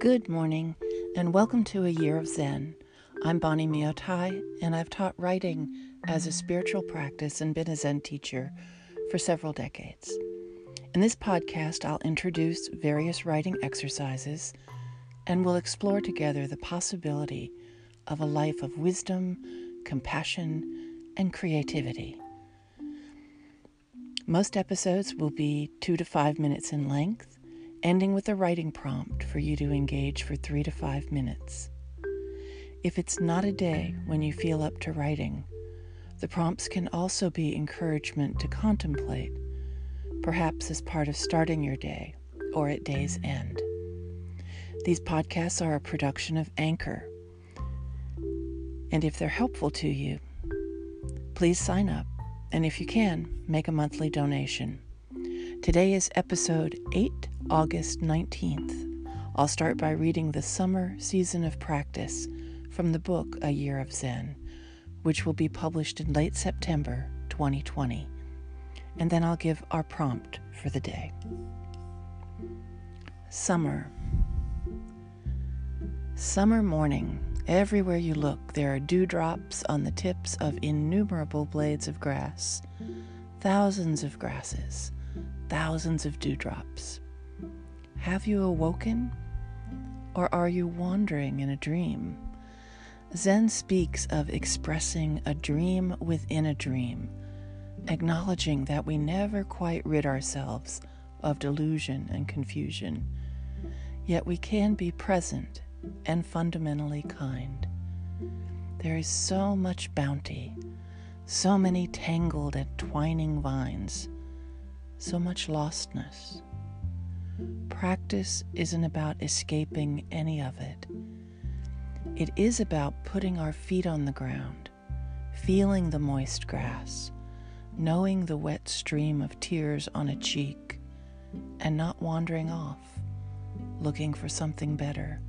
Good morning, and welcome to A Year of Zen. I'm Bonnie Myotai, and I've taught writing as a spiritual practice and been a Zen teacher for several decades. In this podcast, I'll introduce various writing exercises and we'll explore together the possibility of a life of wisdom, compassion, and creativity. Most episodes will be two to five minutes in length, ending with a writing prompt for you to engage for three to five minutes. If it's not a day when you feel up to writing, the prompts can also be encouragement to contemplate, perhaps as part of starting your day or at day's end. These podcasts are a production of Anchor. And if they're helpful to you, please sign up. And if you can, make a monthly donation. Today is episode 8, August 19th. I'll start by reading the summer season of practice from the book A Year of Zen, which will be published in late September 2020. And then I'll give our prompt for the day. Summer. Summer morning. Everywhere you look, there are dewdrops on the tips of innumerable blades of grass. Thousands of grasses thousands of dewdrops. Have you awoken? Or are you wandering in a dream? Zen speaks of expressing a dream within a dream, acknowledging that we never quite rid ourselves of delusion and confusion, yet we can be present and fundamentally kind. There is so much bounty, so many tangled and twining vines so much lostness. Practice isn't about escaping any of it. It is about putting our feet on the ground, feeling the moist grass, knowing the wet stream of tears on a cheek, and not wandering off, looking for something better.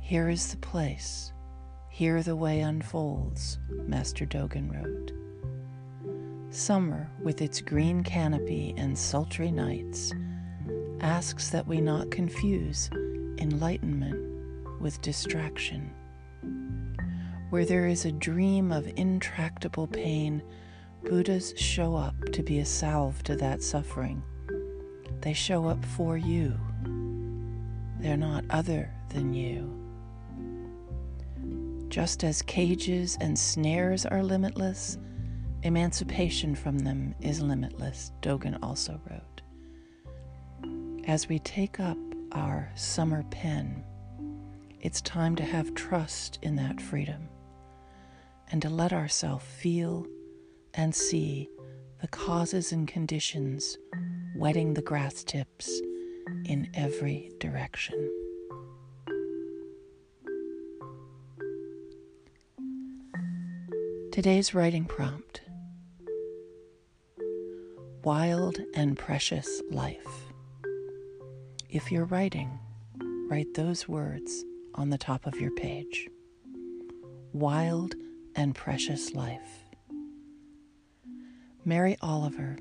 Here is the place. Here the way unfolds, Master Dogen wrote. Summer, with its green canopy and sultry nights, asks that we not confuse enlightenment with distraction. Where there is a dream of intractable pain, Buddhas show up to be a salve to that suffering. They show up for you. They're not other than you. Just as cages and snares are limitless, Emancipation from them is limitless, Dogen also wrote. As we take up our summer pen, it's time to have trust in that freedom and to let ourselves feel and see the causes and conditions wetting the grass tips in every direction. Today's writing prompt wild and precious life. If you're writing, write those words on the top of your page. Wild and precious life. Mary Oliver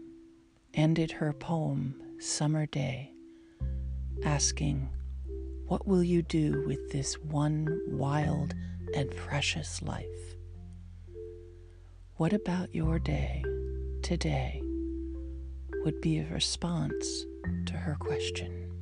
ended her poem Summer Day asking, What will you do with this one wild and precious life? What about your day today? would be a response to her question.